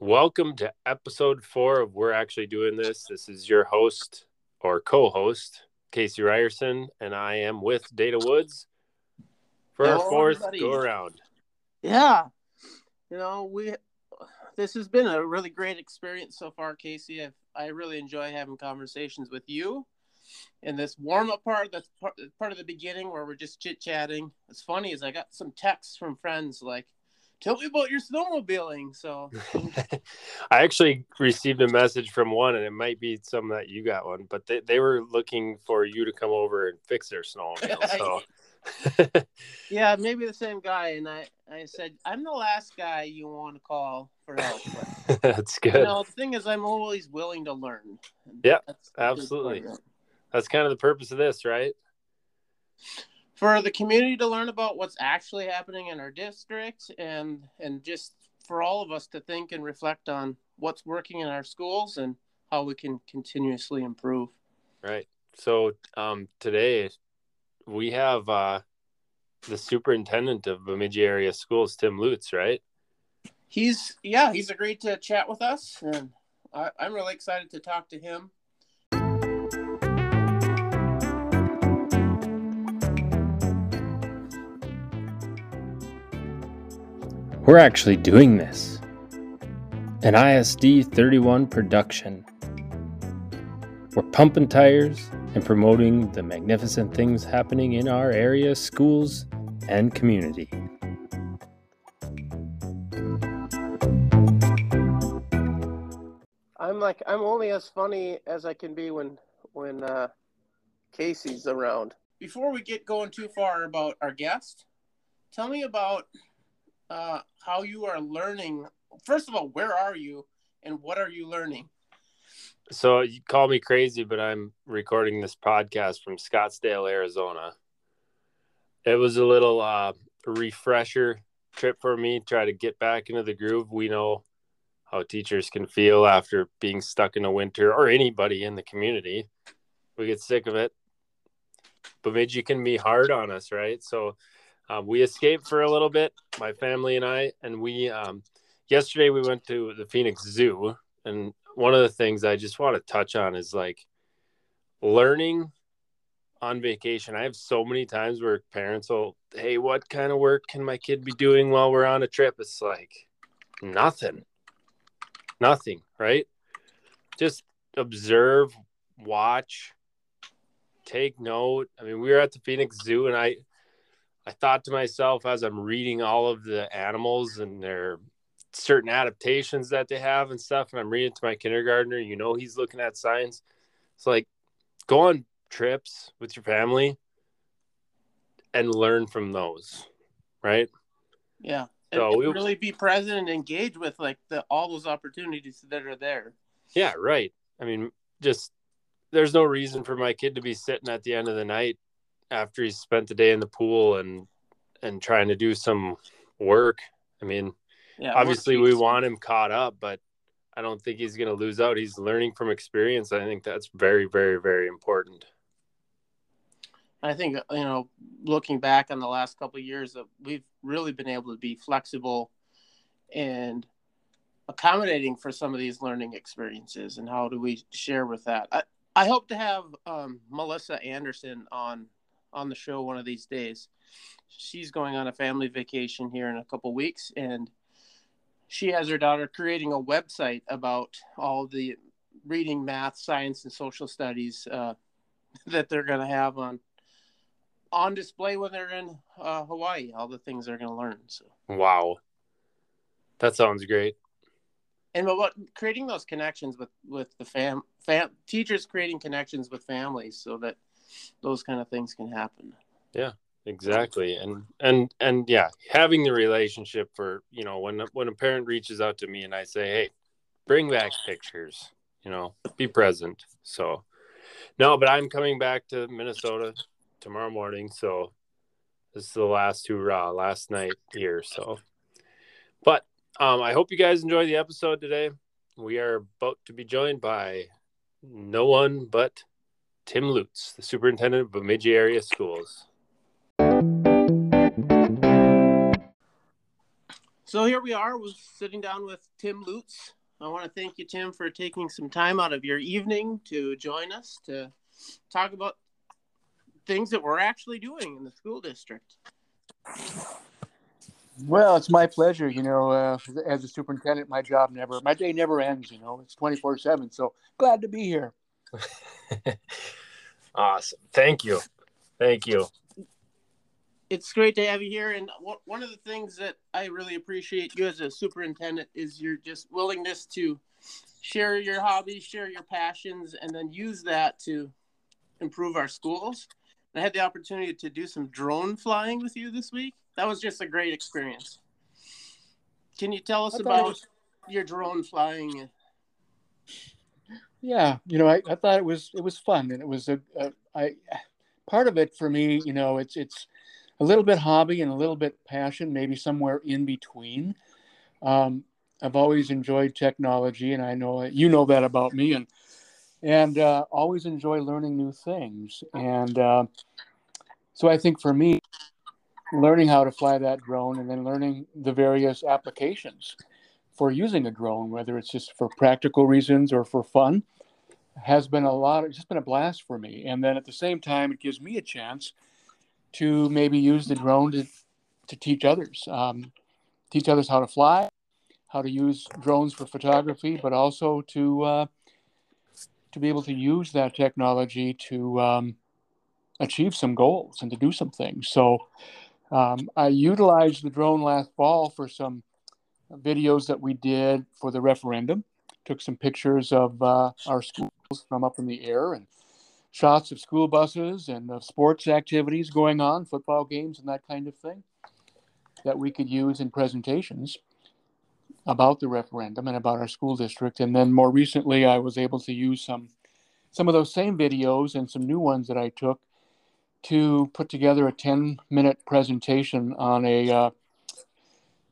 Welcome to episode four of We're Actually Doing This. This is your host or co host, Casey Reierson, and I am with Dana Woods for Hello, our fourth everybody. go around. Yeah. You know, we this has been a really great experience so far, Casey. I've, I really enjoy having conversations with you. And this warm up part, that's part, part of the beginning where we're just chit chatting. What's funny is I got some texts from friends like, "Tell me about your snowmobiling." So I actually received a message from one, and it might be some that you got one, but they, they were looking for you to come over and fix their snowmobile. So yeah, maybe the same guy. And I I said I'm the last guy you want to call for help. But, that's you good. know, the thing is, I'm always willing to learn. Yeah, absolutely. That's kind of the purpose of this, right? For the community to learn about what's actually happening in our district and and just for all of us to think and reflect on what's working in our schools and how we can continuously improve. Right. So um, today we have uh, the superintendent of Bemidji area schools, Tim Lutz, right? He's yeah, he's agreed to chat with us and I, I'm really excited to talk to him. We're actually doing this. An ISD 31 production. We're pumping tires and promoting the magnificent things happening in our area, schools, and community. I'm like I'm only as funny as I can be when when uh, Casey's around. Before we get going too far about our guest, tell me about uh, how you are learning. First of all, where are you, and what are you learning? So you call me crazy, but I'm recording this podcast from Scottsdale, Arizona. It was a little uh, refresher trip for me, try to get back into the groove. We know how teachers can feel after being stuck in a winter, or anybody in the community. We get sick of it. Bemidji can be hard on us, right? So um, we escaped for a little bit, my family and I, and we um, yesterday we went to the Phoenix Zoo, and one of the things I just want to touch on is like learning on vacation. I have so many times where parents will, hey, what kind of work can my kid be doing while we're on a trip? It's like nothing, nothing, right? Just observe, watch, take note. I mean, we were at the Phoenix Zoo, and I, I thought to myself as I'm reading all of the animals and their certain adaptations that they have and stuff, and I'm reading to my kindergartner, you know, he's looking at science. It's like go on trips with your family and learn from those, right? Yeah. So and, we- really be present and engage with like the all those opportunities that are there. Yeah, right. I mean, just there's no reason for my kid to be sitting at the end of the night after he's spent the day in the pool and and trying to do some work. I mean, Yeah. obviously we want him caught up, but I don't think he's going to lose out. He's learning from experience. I think that's very, very, very important. I think you know, looking back on the last couple of years, that we've really been able to be flexible and accommodating for some of these learning experiences. And how do we share with that? I, I hope to have um, Melissa Anderson on on the show one of these days. She's going on a family vacation here in a couple weeks, and she has her daughter creating a website about all the reading, math, science, and social studies uh, that they're going to have on on display when they're in uh, Hawaii. All the things they're going to learn. So, Wow. That sounds great. and what creating those connections with with the fam, fam teachers creating connections with families so that those kind of things can happen. Yeah, exactly. And and and yeah, having the relationship for, you know, when when a parent reaches out to me and I say, "Hey, bring back pictures," you know, be present. So No, but I'm coming back to Minnesota tomorrow morning, so this is the last hurrah, last night here, so but um I hope you guys enjoy the episode today. We are about to be joined by no one but Tim Lutz, the superintendent of Bemidji area schools. So here we are, we're sitting down with Tim Lutz. I want to thank you, Tim, for taking some time out of your evening to join us to talk about things that we're actually doing in the school district. Well, it's my pleasure. You know, uh, as a superintendent, my job never, my day never ends. You know, it's twenty four seven. So glad to be here. awesome. Thank you. Thank you. It's great to have you here. And one of the things that I really appreciate you as a superintendent is your just willingness to share your hobbies, share your passions, and then use that to improve our schools. I had the opportunity to do some drone flying with you this week. That was just a great experience. Can you tell us about was... your drone flying? Yeah, you know, I, I thought it was it was fun, and it was a, a I part of it for me. You know, it's it's a little bit hobby and a little bit passion, maybe somewhere in between. Um, I've always enjoyed technology, and I know you know that about me, and and uh, always enjoy learning new things. And uh, so I think for me, learning how to fly that drone and then learning the various applications for using a drone, whether it's just for practical reasons or for fun, has been a lot. It's just been a blast for me. And then at the same time, it gives me a chance to maybe use the drone to to teach others, um, teach others how to fly, how to use drones for photography, but also to uh, to be able to use that technology to um, achieve some goals and to do some things. So um, I utilized the drone last fall for some videos that we did for the referendum. Took some pictures of uh, our schools from up in the air and shots of school buses and of sports activities going on, football games and that kind of thing that we could use in presentations about the referendum and about our school district. And then more recently, I was able to use some some of those same videos and some new ones that I took to put together a 10 minute presentation on a uh,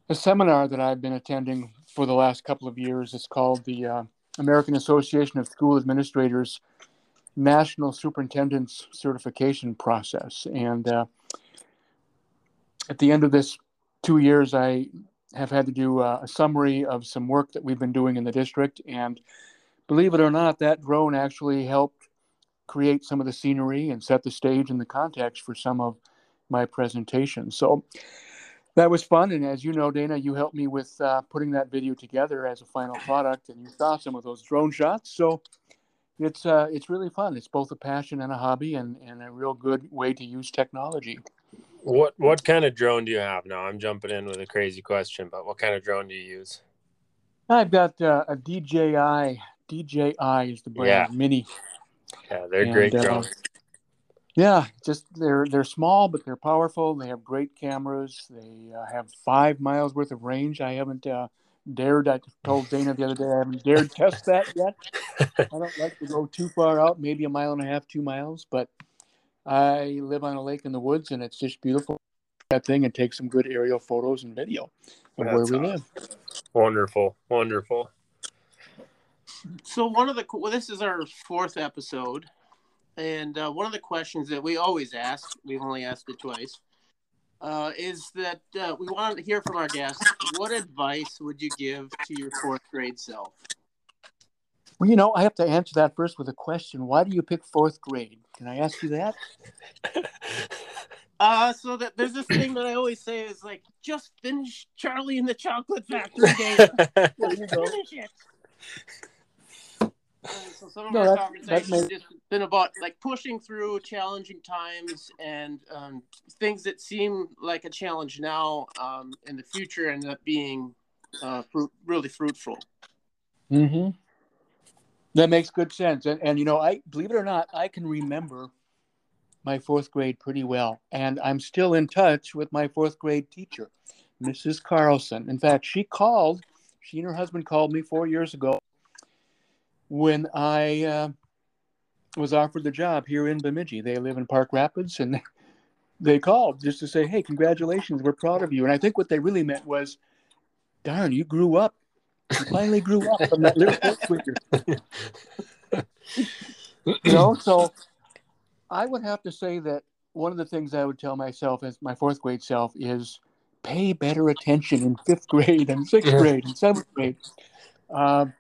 a seminar that I've been attending for the last couple of years. It's called the uh, American Association of School Administrators National Superintendent's Certification Process. And uh, at the end of this two years, I have had to do a, a summary of some work that we've been doing in the district. And believe it or not, that drone actually helped create some of the scenery and set the stage and the context for some of my presentations. So that was fun. And as you know, Dana, you helped me with uh, putting that video together as a final product, and you saw some of those drone shots. So it's uh, it's really fun. It's both a passion and a hobby, and, and a real good way to use technology. What what kind of drone do you have now? I'm jumping in with a crazy question, but what kind of drone do you use? I've got uh, a DJI. DJI is the brand yeah. Mini. Yeah, they're and, great uh, drones. Yeah, just they're they're small, but they're powerful. They have great cameras. They uh, have five miles worth of range. I haven't uh, dared. I told Dana the other day I haven't dared test that yet. I don't like to go too far out, maybe a mile and a half, two miles, but I live on a lake in the woods, and it's just beautiful. That thing and take some good aerial photos and video of That's where we awesome. live. Wonderful, wonderful. So one of the well, this is our fourth episode, and uh, one of the questions that we always ask, we've only asked it twice, uh, is that uh, we want to hear from our guests. What advice would you give to your fourth grade self? Well, you know, I have to answer that first with a question. Why do you pick fourth grade? Can I ask you that? Uh, so that there's this thing that I always say is like, just finish Charlie in the Chocolate Factory game. finish it. So some of no, our conversations just been about like pushing through challenging times and um, things that seem like a challenge now um, in the future end up being uh, fruit, really fruitful. Mm-hmm. That makes good sense. And, and, you know, I believe it or not, I can remember my fourth grade pretty well. And I'm still in touch with my fourth grade teacher, Mrs. Carlson. In fact, she called, she and her husband called me four years ago when I uh, was offered the job here in Bemidji. They live in Park Rapids and they called just to say, hey, congratulations, we're proud of you. And I think what they really meant was, darn, you grew up he finally grew up from that little you know, so I would have to say that one of the things I would tell myself as my fourth grade self is pay better attention in fifth grade and sixth grade and seventh grade. Um,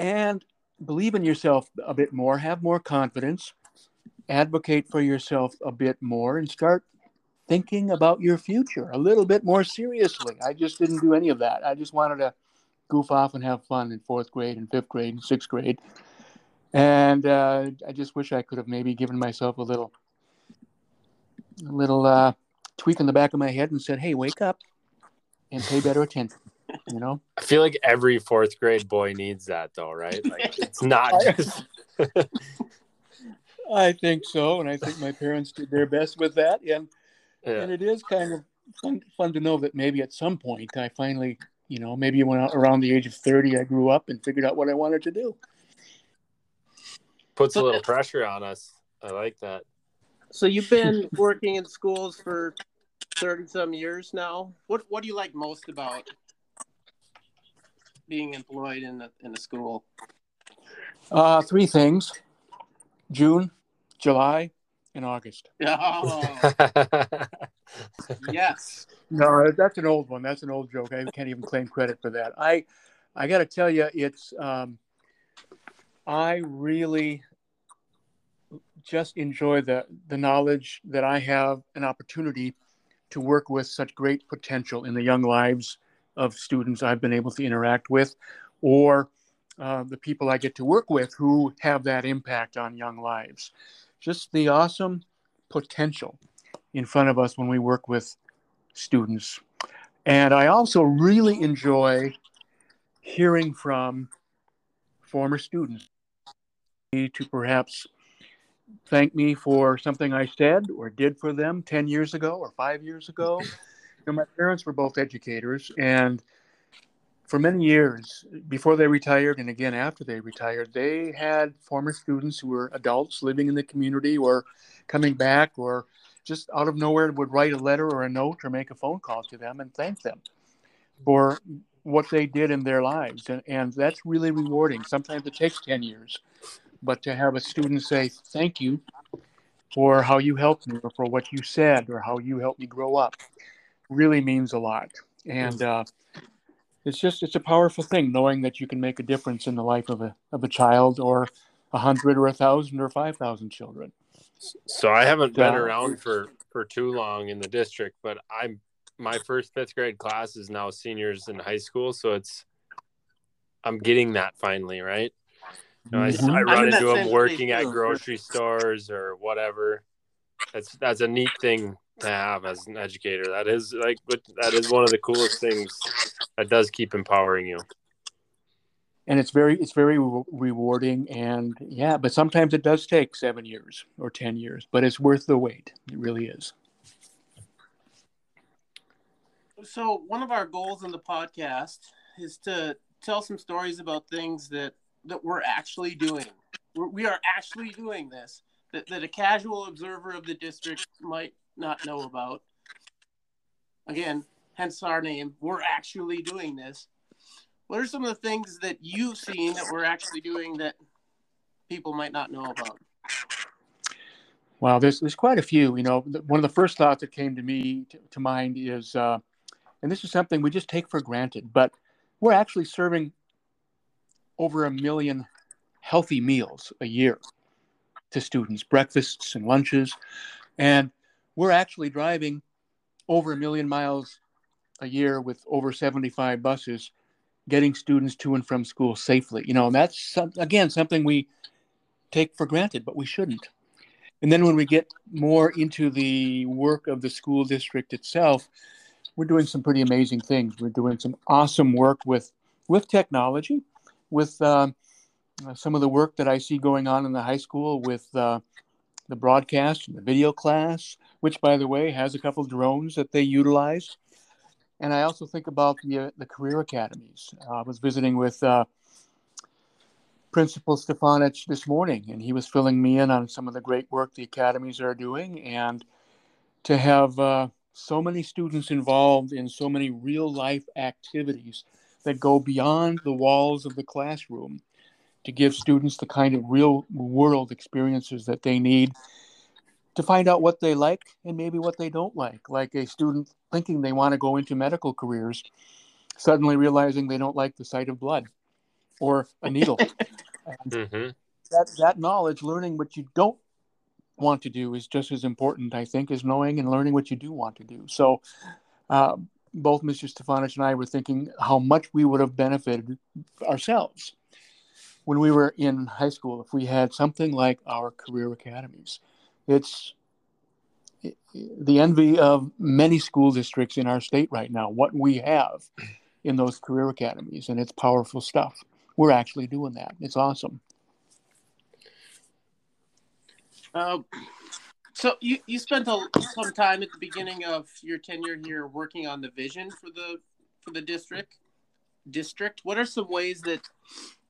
and believe in yourself a bit more, have more confidence, advocate for yourself a bit more, and start thinking about your future a little bit more seriously. I just didn't do any of that. I just wanted to goof off and have fun in fourth grade and fifth grade and sixth grade. And uh, I just wish I could have maybe given myself a little, a little uh, tweak in the back of my head and said, "Hey, wake up and pay better attention." You know. I feel like every fourth grade boy needs that, though, right? Like it's not just. I think so, and I think my parents did their best with that, and yeah. and it is kind of fun, fun to know that maybe at some point I finally, you know, maybe when I, around the age of thirty, I grew up and figured out what I wanted to do. Puts a little pressure on us. I like that. So you've been working in schools for thirty some years now. What what do you like most about being employed in the in the school? Uh, three things: June, July, and August. Oh, yes. No, that's an old one. That's an old joke. I can't even claim credit for that. I, I got to tell you, it's. Um, I really just enjoy the the knowledge that I have an opportunity to work with such great potential in the young lives of students I've been able to interact with, or uh, the people I get to work with who have that impact on young lives. Just the awesome potential in front of us when we work with students. And I also really enjoy hearing from former students to perhaps thank me for something I said or did for them 10 years ago or five years ago. My parents were both educators, and for many years, before they retired and again after they retired, they had former students who were adults living in the community or coming back or just out of nowhere would write a letter or a note or make a phone call to them and thank them for what they did in their lives. And, and that's really rewarding. Sometimes it takes 10 years, but to have a student say, Thank you for how you helped me or for what you said or how you helped me grow up really means a lot. And uh, it's just it's a powerful thing knowing that you can make a difference in the life of a of a child or a hundred or a thousand or five thousand children. So I haven't been Uh, around for for too long in the district, but I'm my first fifth grade class is now seniors in high school, so it's I'm getting that finally, right? You know, I. I I'm run in into them working at grocery stores or whatever. That's that's a neat thing to have as an educator. That is like that is one of the coolest things that does keep empowering you. and it's very it's very re- rewarding and yeah but sometimes it does take seven years or ten years but it's worth the wait it really is So one of our goals in the podcast is to tell some stories about things that that we're actually doing. We're, we are actually doing this that, that a casual observer of the district might not know about. Again, hence our name. We're actually doing this. What are some of the things that you've seen that we're actually doing that people might not know about? wow there's there's quite a few you know one of the first thoughts that came to me to, to mind is uh, and this is something we just take for granted but we're actually serving over a million healthy meals a year to students breakfasts and lunches and we're actually driving over a million miles a year with over 75 buses getting students to and from school safely. You know and that's some, again something we take for granted but we shouldn't. And then when we get more into the work of the school district itself we're doing some pretty amazing things. We're doing some awesome work with with technology with um, some of the work that i see going on in the high school with uh, the broadcast and the video class which by the way has a couple of drones that they utilize and I also think about the, uh, the career academies. Uh, I was visiting with uh, Principal Stefanich this morning, and he was filling me in on some of the great work the academies are doing. And to have uh, so many students involved in so many real life activities that go beyond the walls of the classroom to give students the kind of real world experiences that they need to find out what they like and maybe what they don't like. Like a student thinking they want to go into medical careers, suddenly realizing they don't like the sight of blood or a needle. Mm-hmm. that, that knowledge, learning what you don't want to do, is just as important, I think, as knowing and learning what you do want to do. So, uh, both Mr. Stefanich and I were thinking how much we would have benefited ourselves when we were in high school if we had something like our career academies. It's the envy of many school districts in our state right now, what we have in those career academies, and it's powerful stuff. We're actually doing that. It's awesome. Uh, so you, you spent a, some time at the beginning of your tenure here working on the vision for the for the district. District. What are some ways that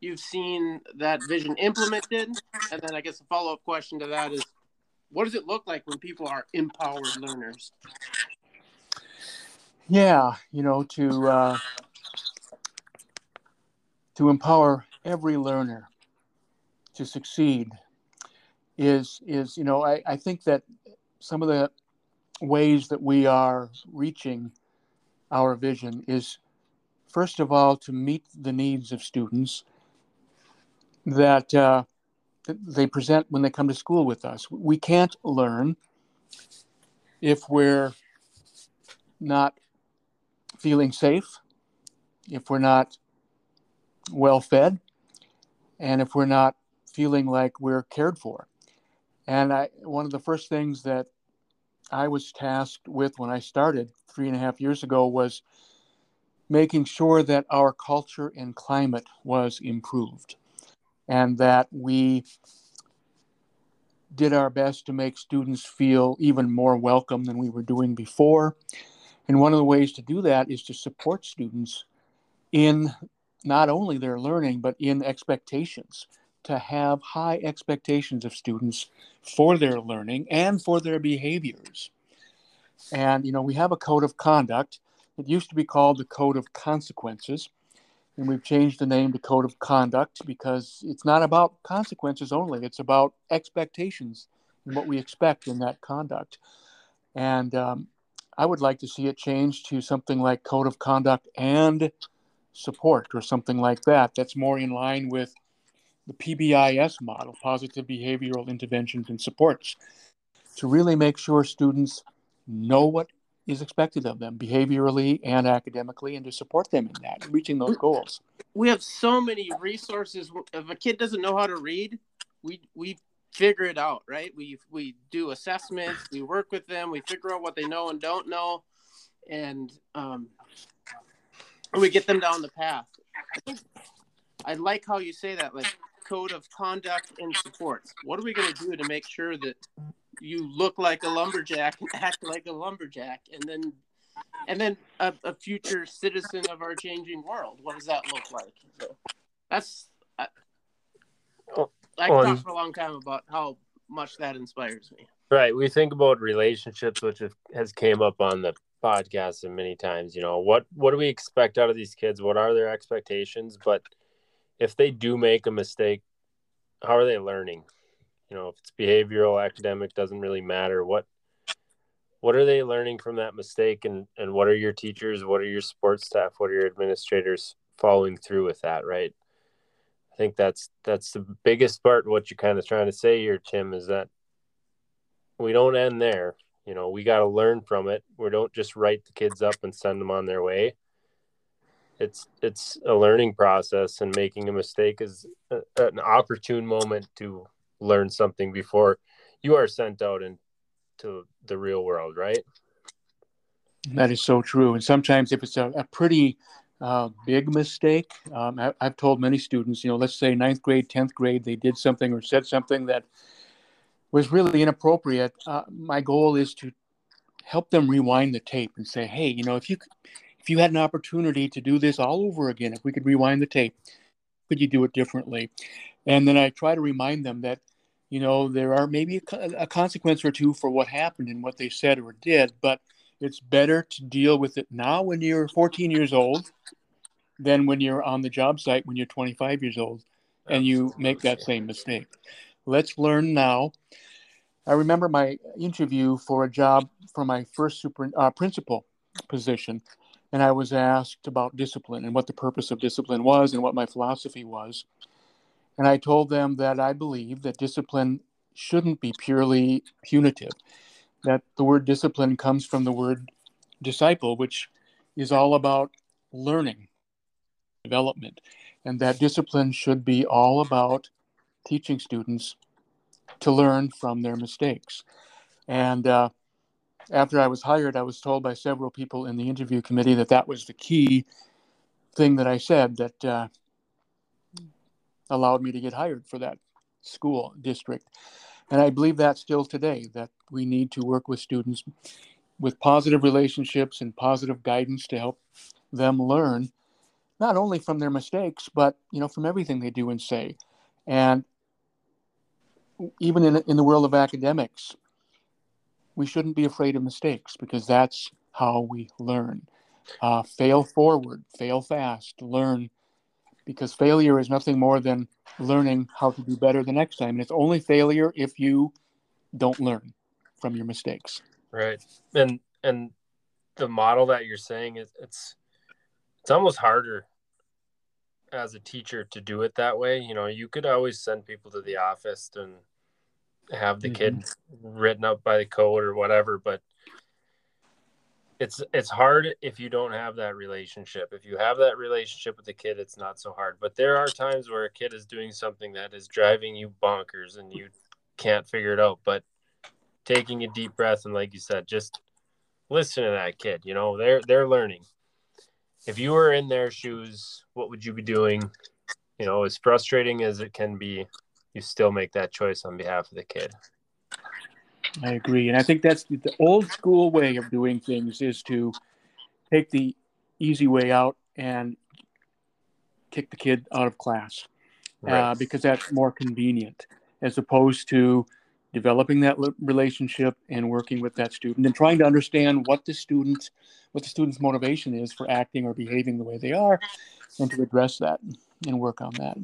you've seen that vision implemented? And then I guess a follow up question to that is, what does it look like when people are empowered learners? Yeah, you know, to uh, to empower every learner to succeed is is you know I, I think that some of the ways that we are reaching our vision is first of all to meet the needs of students that, uh, they present when they come to school with us. We can't learn if we're not feeling safe if we're not well fed and if we're not feeling like we're cared for. And I, one of the first things that I was tasked with when I started three and a half years ago was making sure that our culture and climate was improved and that we did our best to make students feel even more welcome than we were doing before. And one of the ways to do that is to support students in not only their learning, but in expectations to have high expectations of students for their learning and for their behaviors. And, you know, we have a code of conduct. It used to be called the Code of Consequences. And we've changed the name to Code of Conduct because it's not about consequences only, it's about expectations and what we expect in that conduct. And um, I would like to see it changed to something like Code of Conduct and support or something like that. That's more in line with the PBIS model, positive behavioral interventions and supports, to really make sure students know what is expected of them behaviorally and academically and to support them in that reaching those goals. we have so many resources. If a kid doesn't know how to read we we figure it out right? We we do assessments we work with them we figure out what they know and don't know and um, we get them down the path. I like how you say that like code of conduct and supports. What are we going to do to make sure that you look like a lumberjack and act like a lumberjack, and then and then a, a future citizen of our changing world? What does that look like? So that's I, I can talk for a long time about how much that inspires me. Right. We think about relationships, which has came up on the podcast and many times. You know, what what do we expect out of these kids? What are their expectations? But if they do make a mistake, how are they learning? You know, if it's behavioral, academic, doesn't really matter. What what are they learning from that mistake and and what are your teachers, what are your sports staff, what are your administrators following through with that, right? I think that's that's the biggest part what you're kind of trying to say here, Tim, is that we don't end there. You know, we got to learn from it. We don't just write the kids up and send them on their way it's it's a learning process and making a mistake is a, an opportune moment to learn something before you are sent out into the real world right that is so true and sometimes if it's a, a pretty uh, big mistake um, I, have told many students you know let's say ninth grade 10th grade they did something or said something that was really inappropriate uh, my goal is to help them rewind the tape and say hey you know if you if you had an opportunity to do this all over again, if we could rewind the tape, could you do it differently? And then I try to remind them that, you know, there are maybe a, a consequence or two for what happened and what they said or did, but it's better to deal with it now when you're 14 years old than when you're on the job site when you're 25 years old and you make that same mistake. Let's learn now. I remember my interview for a job for my first super uh, principal position, and I was asked about discipline and what the purpose of discipline was and what my philosophy was. And I told them that I believe that discipline shouldn't be purely punitive, that the word discipline comes from the word disciple, which is all about learning, development, and that discipline should be all about teaching students to learn from their mistakes. And uh, after I was hired, I was told by several people in the interview committee that that was the key thing that I said that uh, allowed me to get hired for that school district. And I believe that still today that we need to work with students with positive relationships and positive guidance to help them learn not only from their mistakes but you know from everything they do and say and even in, in the world of academics we shouldn't be afraid of mistakes because that's how we learn uh, fail forward fail fast learn because failure is nothing more than learning how to do better the next time and it's only failure if you don't learn from your mistakes Right. And and the model that you're saying is it's it's almost harder as a teacher to do it that way. You know, you could always send people to the office and have the mm-hmm. kid written up by the code or whatever, but it's it's hard if you don't have that relationship. If you have that relationship with the kid, it's not so hard. But there are times where a kid is doing something that is driving you bonkers and you can't figure it out. But taking a deep breath and like you said, just listen to that kid. You know, they're they're learning. If you were in their shoes, what would you be doing? You know, as frustrating as it can be, you still make that choice on behalf of the kid. I agree, and I think that's the old school way of doing things is to take the easy way out and kick the kid out of class uh, right. uh, because that's more convenient as opposed to developing that relationship and working with that student and trying to understand what the student what the student's motivation is for acting or behaving the way they are and to address that and work on that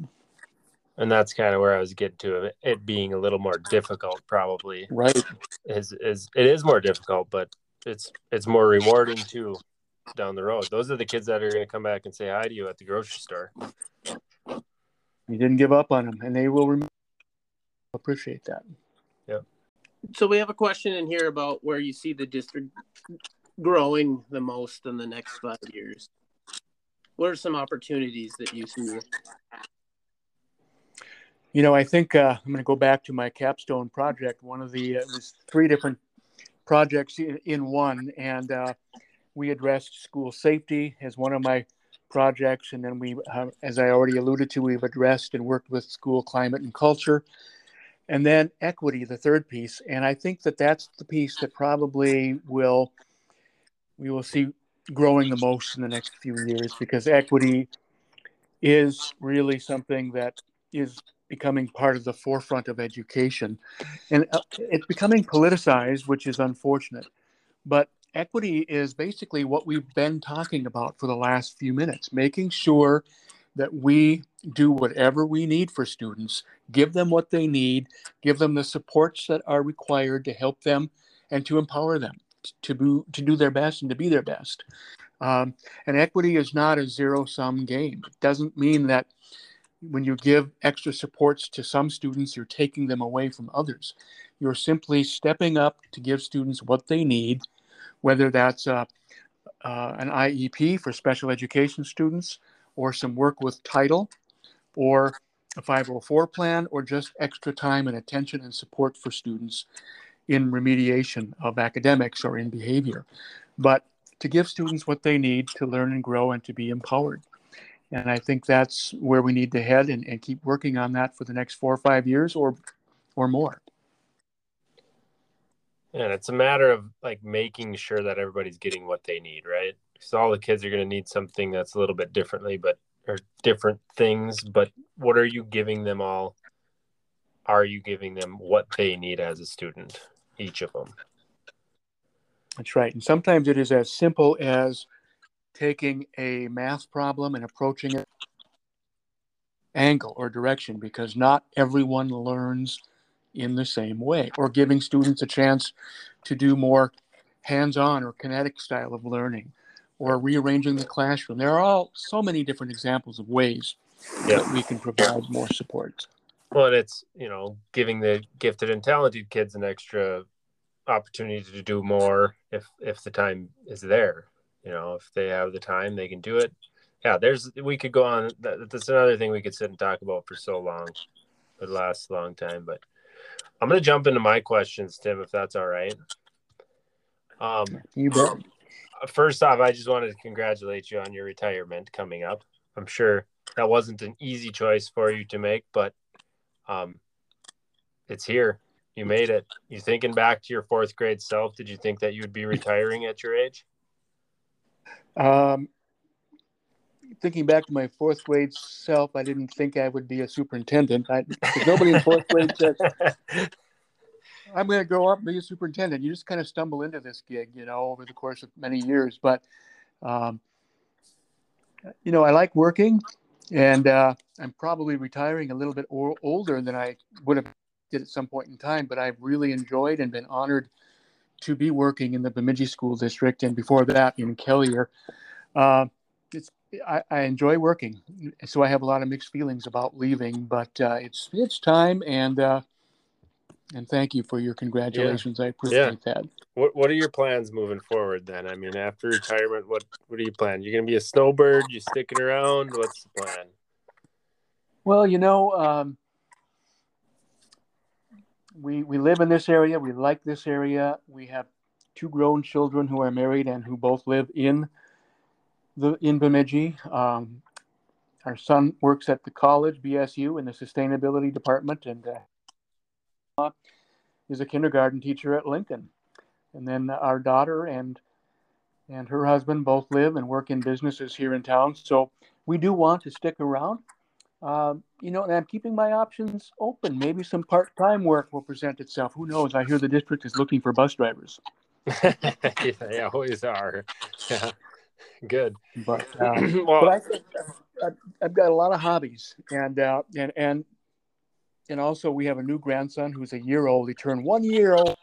and that's kind of where i was getting to it being a little more difficult probably right is is it is more difficult but it's it's more rewarding too down the road those are the kids that are going to come back and say hi to you at the grocery store you didn't give up on them and they will remember appreciate that Yeah. so we have a question in here about where you see the district growing the most in the next five years. What are some opportunities that you see? You know, I think uh, I'm going to go back to my capstone project. One of the uh, was three different projects in, in one, and uh, we addressed school safety as one of my projects, and then we, uh, as I already alluded to, we've addressed and worked with school climate and culture and then equity the third piece and i think that that's the piece that probably will we will see growing the most in the next few years because equity is really something that is becoming part of the forefront of education and uh, it's becoming politicized which is unfortunate but equity is basically what we've been talking about for the last few minutes making sure that we do whatever we need for students, give them what they need, give them the supports that are required to help them and to empower them to do, to do their best and to be their best. Um, and equity is not a zero sum game. It doesn't mean that when you give extra supports to some students, you're taking them away from others. You're simply stepping up to give students what they need, whether that's uh, uh, an IEP for special education students, or some work with title or a 504 plan or just extra time and attention and support for students in remediation of academics or in behavior. But to give students what they need to learn and grow and to be empowered. And I think that's where we need to head and, and keep working on that for the next four or five years or or more. And it's a matter of like making sure that everybody's getting what they need, right? because all the kids are going to need something that's a little bit differently, but or different things. But what are you giving them all? Are you giving them what they need as a student, each of them? That's right. And sometimes it is as simple as taking a math problem and approaching it angle or direction because not everyone learns in the same way, or giving students a chance to do more hands on or kinetic style of learning, or rearranging the classroom. There are all so many different examples of ways Yeah. that we can provide more support. Well, and it's you know giving the gifted and talented kids an extra opportunity to do more if if the time is there. You know, if they have the time, they can do it. Yeah, there's we could go on. That, that's another thing we could sit and talk about for so long. It lasts a long time, but I'm gonna jump into my questions, Tim, if that's all right. Um, You bet. first off, I just wanted to congratulate you on your retirement coming up. I'm sure that wasn't an easy choice for you to make, but um, it's here. You made it. You thinking back to your fourth grade self? Did you think that you'd be retiring at your age? Um, thinking back to my fourth grade self, I didn't think I would be a superintendent. I, nobody in fourth grade said, I'm going to grow up and be a superintendent. You just kind of stumble into this gig, you know, over the course of many years. But, um, you know, I like working, and uh, I'm probably retiring a little bit older than I would have did at some point in time. But I've really enjoyed and been honored to be working in the Bemidji School District, and before that in Kelliher. Uh, it's I, I enjoy working, so I have a lot of mixed feelings about leaving. But uh, it's it's time, and uh, and thank you for your congratulations. I appreciate that. What What are your plans moving forward? Then, I mean, after retirement, what What are you planning? You're gonna be a snowbird? You sticking around? What's the plan? Well, you know, um, we we live in this area. We like this area. We have two grown children who are married and who both live in the in Bemidji. Um, our son works at the college, BSU, in the sustainability department, and uh, is a kindergarten teacher at Lincoln. And then our daughter and and her husband both live and work in businesses here in town. So we do want to stick around. Um, you know, and I'm keeping my options open. Maybe some part-time work will present itself. Who knows? I hear the district is looking for bus drivers. yeah, they always are. Yeah, good. But uh, well, but I think I've, I've got a lot of hobbies, and uh, and and and also we have a new grandson who's a year old. He turned one year old.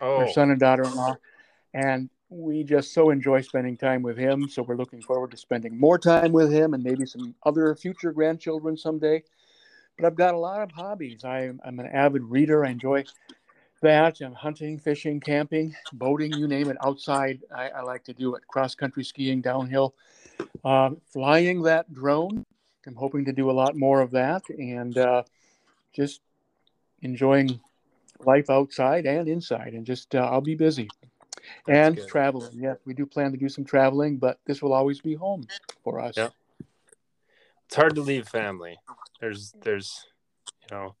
oh, Our son and daughter-in-law, and we just so enjoy spending time with him. So we're looking forward to spending more time with him, and maybe some other future grandchildren someday. But I've got a lot of hobbies. I, I'm an avid reader. I enjoy that. and hunting, fishing, camping, boating, you name it. Outside, I, I like to do it. Cross country skiing, downhill, um, flying that drone. I'm hoping to do a lot more of that, and uh, just enjoying life outside and inside. And just uh, I'll be busy. And good. traveling. Yes, we do plan to do some traveling, but this will always be home for us. Yeah. it's hard to leave family. There's there's you know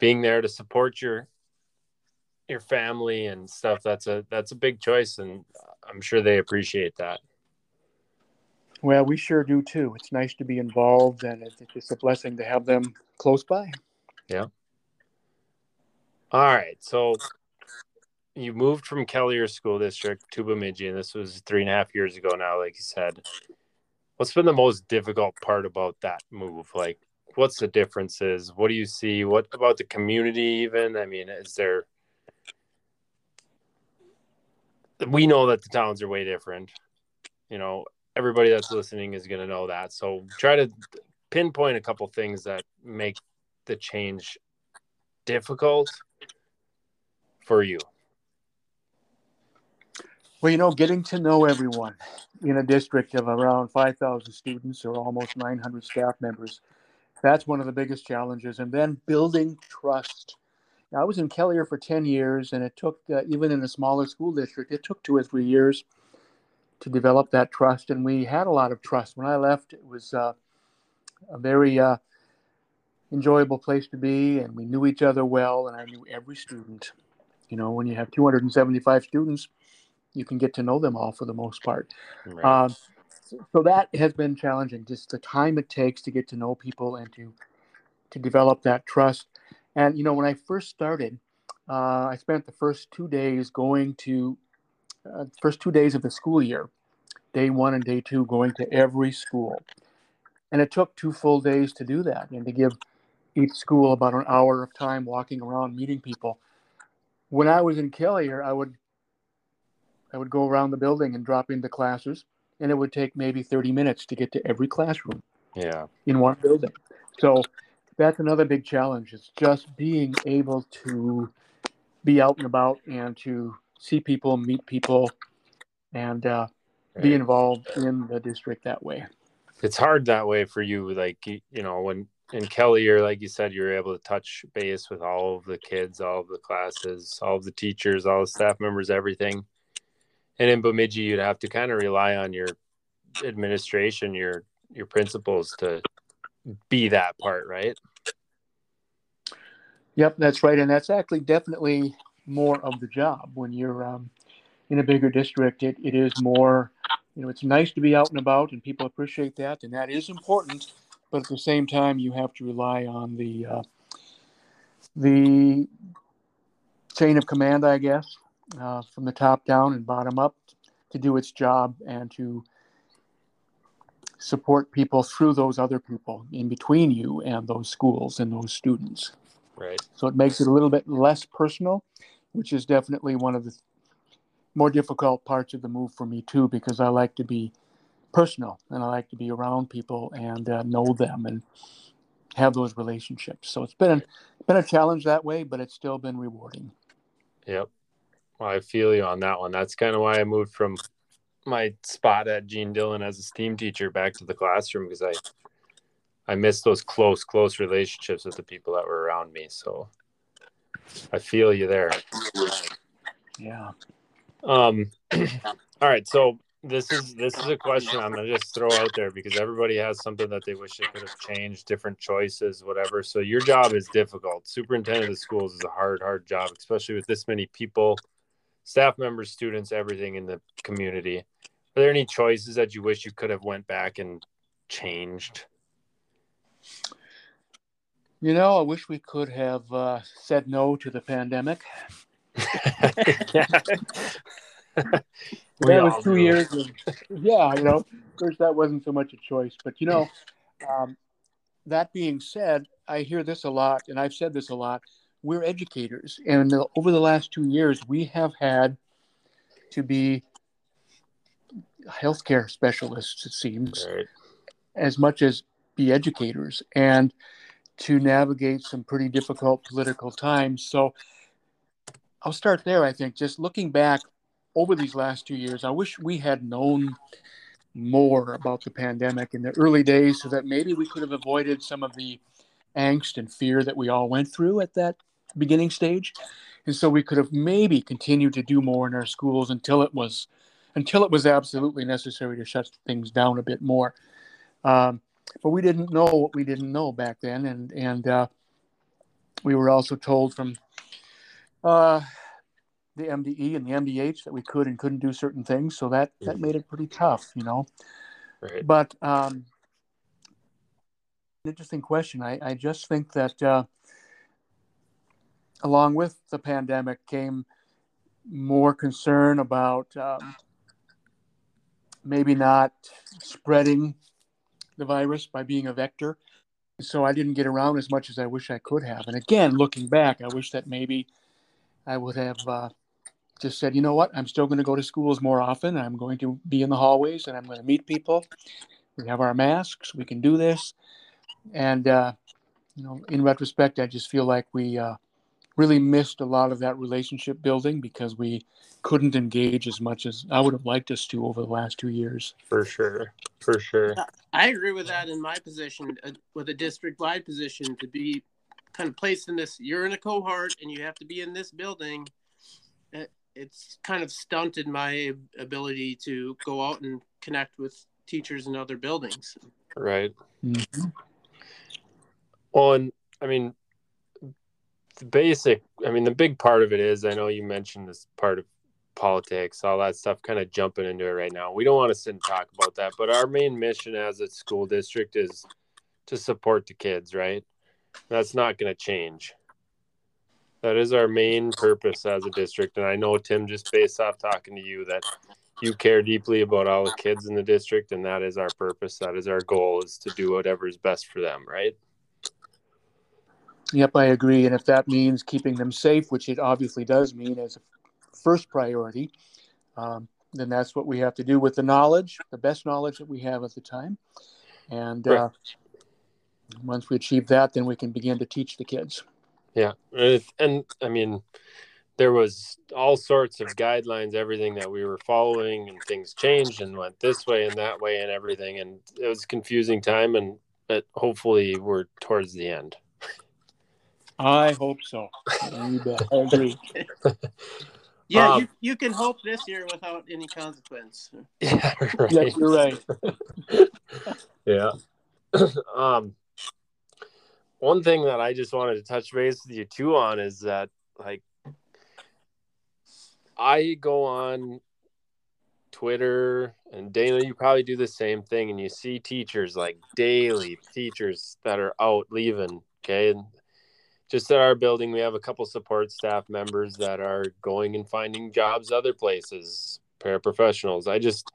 being there to support your your family and stuff. That's a that's a big choice, and I'm sure they appreciate that. Well, we sure do too. It's nice to be involved, and it's it's just a blessing to have them close by. Yeah. All right, so you moved from Kelliher School District to Bemidji, and this was three and a half years ago now, like you said. What's been the most difficult part about that move? Like, what's the differences? What do you see? What about the community? Even, I mean, is there? We know that the towns are way different. You know, everybody that's listening is going to know that. So try to pinpoint a couple things that make the change difficult for you. Well, you know, getting to know everyone in a district of around 5,000 students or almost 900 staff members, that's one of the biggest challenges. And then building trust. Now, I was in Kelliher for 10 years, and it took, uh, even in a smaller school district, it took two or three years to develop that trust. And we had a lot of trust. When I left, it was uh, a very uh, enjoyable place to be, and we knew each other well, and I knew every student. You know, when you have 275 students, you can get to know them all for the most part. Right. Um, so, that has been challenging. Just the time it takes to get to know people and to to develop that trust. And you know, when I first started, uh, I spent the first two days going to uh, first two days of the school year, day one and day two, going to every school, and it took two full days to do that and to give each school about an hour of time walking around meeting people. When I was in Kelliher, I would I would go around the building and drop into classes, and it would take maybe 30 minutes to get to every classroom Yeah. in one building. So that's another big challenge. It's just being able to be out and about and to see people, meet people, and uh, be involved in the district that way. It's hard that way for you. Like, you, you know, when in Kelly, you're like you said, you're able to touch base with all of the kids, all of the classes, all of the teachers, all the staff members, everything. And in Bemidji, you'd have to kind of rely on your administration, your your principals to be that part, right? Yep, that's right, and that's actually definitely more of the job when you're um, in a bigger district. It, it is more, you know, it's nice to be out and about, and people appreciate that, and that is important. But at the same time, you have to rely on the uh, the chain of command, I guess, uh, from the top down and bottom up, to do its job and to support people through those other people in between you and those schools and those students. Right. So it makes it a little bit less personal, which is definitely one of the more difficult parts of the move for me too, because I like to be personal and I like to be around people and uh, know them and have those relationships. So it's been a, been a challenge that way, but it's still been rewarding. Yep. Well, I feel you on that one. That's kind of why I moved from my spot at Gene Dillon as a STEAM teacher back to the classroom because I I miss those close, close relationships with the people that were around me. So I feel you there. Yeah. Um, all right. So this is this is a question I'm gonna just throw out there because everybody has something that they wish they could have changed, different choices, whatever. So your job is difficult. Superintendent of schools is a hard, hard job, especially with this many people, staff members, students, everything in the community. Are there any choices that you wish you could have went back and changed? You know, I wish we could have uh, said no to the pandemic. yeah. That was two years of, yeah you know of course that wasn't so much a choice but you know um, that being said i hear this a lot and i've said this a lot we're educators and over the last two years we have had to be healthcare specialists it seems Right. as much as be educators and to navigate some pretty difficult political times. So I'll start there. I think just looking back over these last two years, I wish we had known more about the pandemic in the early days so that maybe we could have avoided some of the angst and fear that we all went through at that beginning stage. And so we could have maybe continued to do more in our schools until it was until it was absolutely necessary to shut things down a bit more. Um, but we didn't know what we didn't know back then, and and uh, we were also told from uh, the MDE and the MDH that we could and couldn't do certain things. So that that made it pretty tough, you know. Right. But um, interesting question. I, I just think that uh, along with the pandemic came more concern about um, maybe not spreading the virus by being a vector. So I didn't get around as much as I wish I could have. And again, looking back, I wish that maybe I would have uh, just said, you know what, I'm still going to go to schools more often. I'm going to be in the hallways and I'm going to meet people. We have our masks. We can do this. And, uh, you know, in retrospect, I just feel like we uh, really missed a lot of that relationship building because we couldn't engage as much as I would have liked us to over the last two years. For sure. For sure. I agree with that in my position, uh, with a district wide position to be kind of placed in this. You're in a cohort and you have to be in this building. Uh, It's kind of stunted my ability to go out and connect with teachers in other buildings. Right. Mm-hmm. Well, and I mean, the basic, I mean, the big part of it is I know you mentioned this part of politics, all that stuff, kind of jumping into it right now. We don't want to sit and talk about that, but our main mission as a school district is to support the kids, right? That's not going to change. That is our main purpose as a district. And I know, Tim, just based off talking to you, that you care deeply about all the kids in the district, and that is our purpose. That is our goal, is to do whatever is best for them, right? Yep, I agree. And if that means keeping them safe, which it obviously does mean as a first priority, um, then that's what we have to do with the knowledge, the best knowledge that we have at the time. And uh, once we achieve that, then we can begin to teach the kids. Yeah, and I mean, there was all sorts of guidelines, everything that we were following, and things changed and went this way and that way and everything, and it was a confusing time. And but hopefully, we're towards the end. I hope so. I agree. Yeah, um, you, you can hope this year without any consequence. Yeah, right. Yes, you're right. yeah. um, one thing that I just wanted to touch base with you too on is that like I go on Twitter and Dana, you probably do the same thing, and you see teachers like daily teachers that are out leaving. Okay, and just at our building, we have a couple support staff members that are going and finding jobs other places, paraprofessionals. I just,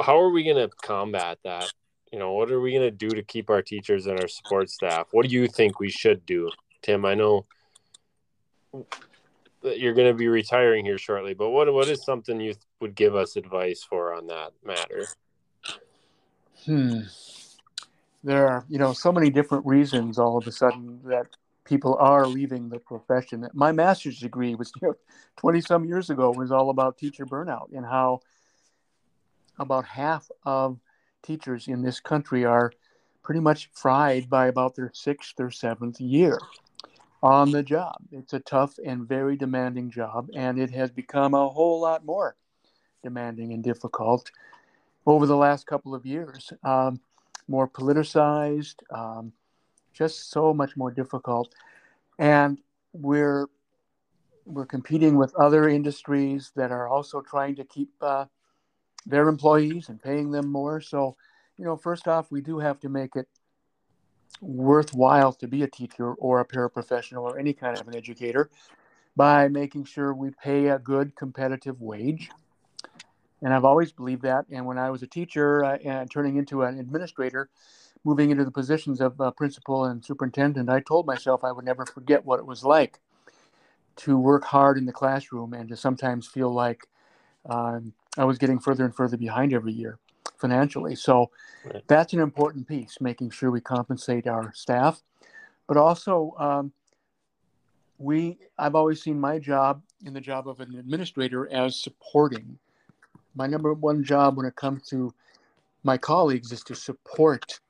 how are we going to combat that? You know, what are we going to do to keep our teachers and our support staff? What do you think we should do, Tim? I know that you're going to be retiring here shortly, but what what is something you would give us advice for on that matter? Hmm there are you know so many different reasons all of a sudden that people are leaving the profession. My master's degree was you know, 20 some years ago was all about teacher burnout and how about half of teachers in this country are pretty much fried by about their sixth or seventh year on the job. It's a tough and very demanding job and it has become a whole lot more demanding and difficult over the last couple of years. Um, more politicized, um, just so much more difficult. And we're we're competing with other industries that are also trying to keep uh, their employees and paying them more. So, you know, first off, we do have to make it worthwhile to be a teacher or a paraprofessional or any kind of an educator by making sure we pay a good competitive wage and I've always believed that. And when I was a teacher uh, and turning into an administrator, moving into the positions of uh, principal and superintendent, I told myself I would never forget what it was like to work hard in the classroom and to sometimes feel like um, I was getting further and further behind every year financially. So right. that's an important piece, making sure we compensate our staff, but also. Um, we i've always seen my job in the job of an administrator as supporting my number one job when it comes to my colleagues is to support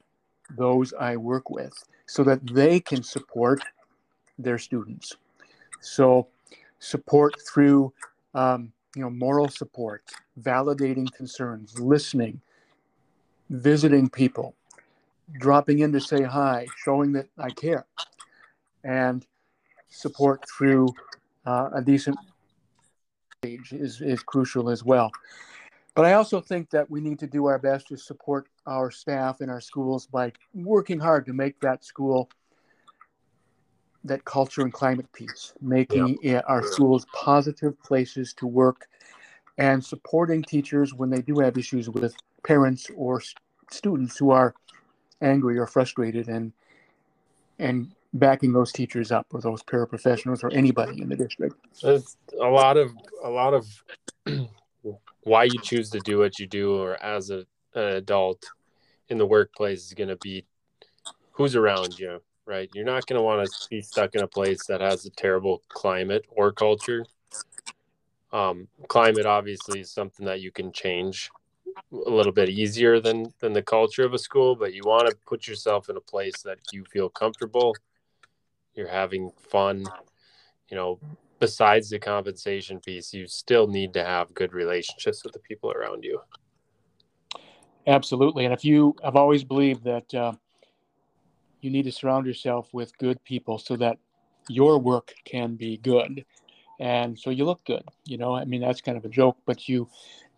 those I work with so that they can support their students. So, support through um, you know moral support, validating concerns, listening, visiting people, dropping in to say hi, showing that I care, and support through uh, a decent age is, is crucial as well. But I also think that we need to do our best to support our staff in our schools by working hard to make that school that culture and climate piece, making yeah. our schools positive places to work and supporting teachers when they do have issues with parents or students who are angry or frustrated and and backing those teachers up or those paraprofessionals or anybody in the district. It's a lot of a lot of why you choose to do what you do or as a, an adult in the workplace is going to be who's around you right? You're not going to want to be stuck in a place that has a terrible climate or culture. Um, climate obviously is something that you can change a little bit easier than than the culture of a school but you want to put yourself in a place that you feel comfortable. You're having fun you know besides the compensation piece, you still need to have good relationships with the people around you. Absolutely. And if you, I've always believed that uh, you need to surround yourself with good people so that your work can be good. And so you look good, you know, I mean, that's kind of a joke, but you,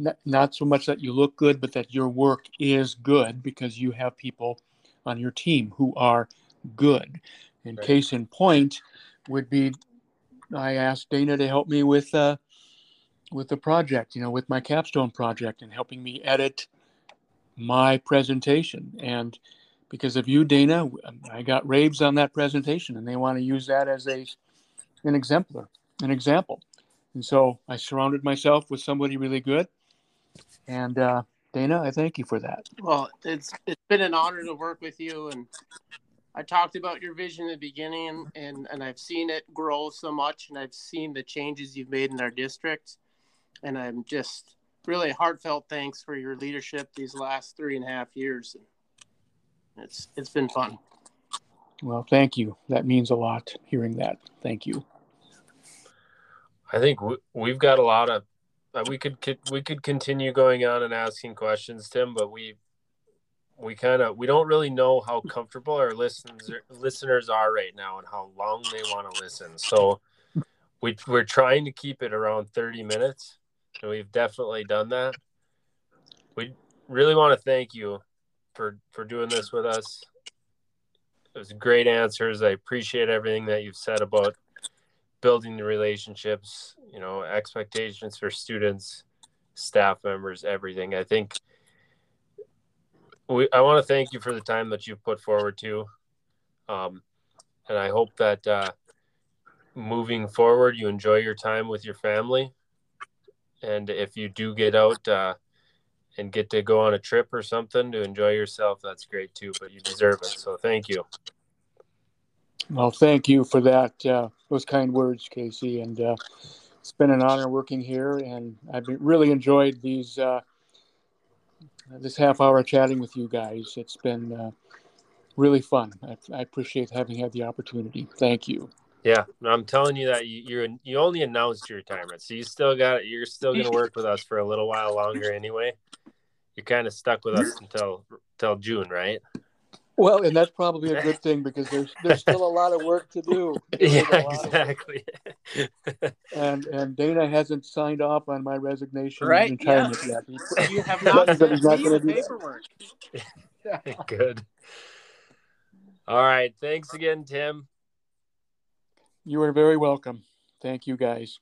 not, not so much that you look good, but that your work is good because you have people on your team who are good. And right. case in point would be I asked Dana to help me with uh, with the project, you know, with my capstone project, and helping me edit my presentation and because of you, Dana, I got raves on that presentation, and they want to use that as a an exemplar, an example. And so I surrounded myself with somebody really good. And uh, Dana, I thank you for that. Well, it's it's been an honor to work with you, and I talked about your vision in the beginning, and and I've seen it grow so much, and I've seen the changes you've made in our district, and I'm just really heartfelt thanks for your leadership these last three and a half years. It's it's been fun. Well, thank you. That means a lot hearing that. Thank you. I think we, we've got a lot of uh, we could we could continue going on and asking questions, Tim, but we we kind of we don't really know how comfortable our listeners listeners are right now and how long they want to listen. So we we're trying to keep it around 30 minutes, and we've definitely done that. We really want to thank you for for doing this with us. It was great answers. I appreciate everything that you've said about building the relationships, you know, expectations for students, staff members, everything. I think we I want to thank you for the time that you've put forward too. Um, and I hope that uh, moving forward, you enjoy your time with your family. And if you do get out, uh, and get to go on a trip or something to enjoy yourself, that's great too. But you deserve it. So thank you. Well, thank you for that. Uh, those kind words, Casey. And uh, it's been an honor working here, and I've really enjoyed these uh, this half hour chatting with you guys. It's been uh, really fun. I, I appreciate having had the opportunity. Thank you. Yeah, I'm telling you that you, you're you only announced your retirement, so you still got you're still going to work with us for a little while longer anyway. You're kind of stuck with us until until June, right? Well, and that's probably a good thing because there's there's still a lot of work to do. yeah, exactly. and and Dana hasn't signed off on my resignation right, retirement yeah. yet. You have not sent me the paperwork. Good. All right. Thanks again, Tim. You are very welcome. Thank you, guys.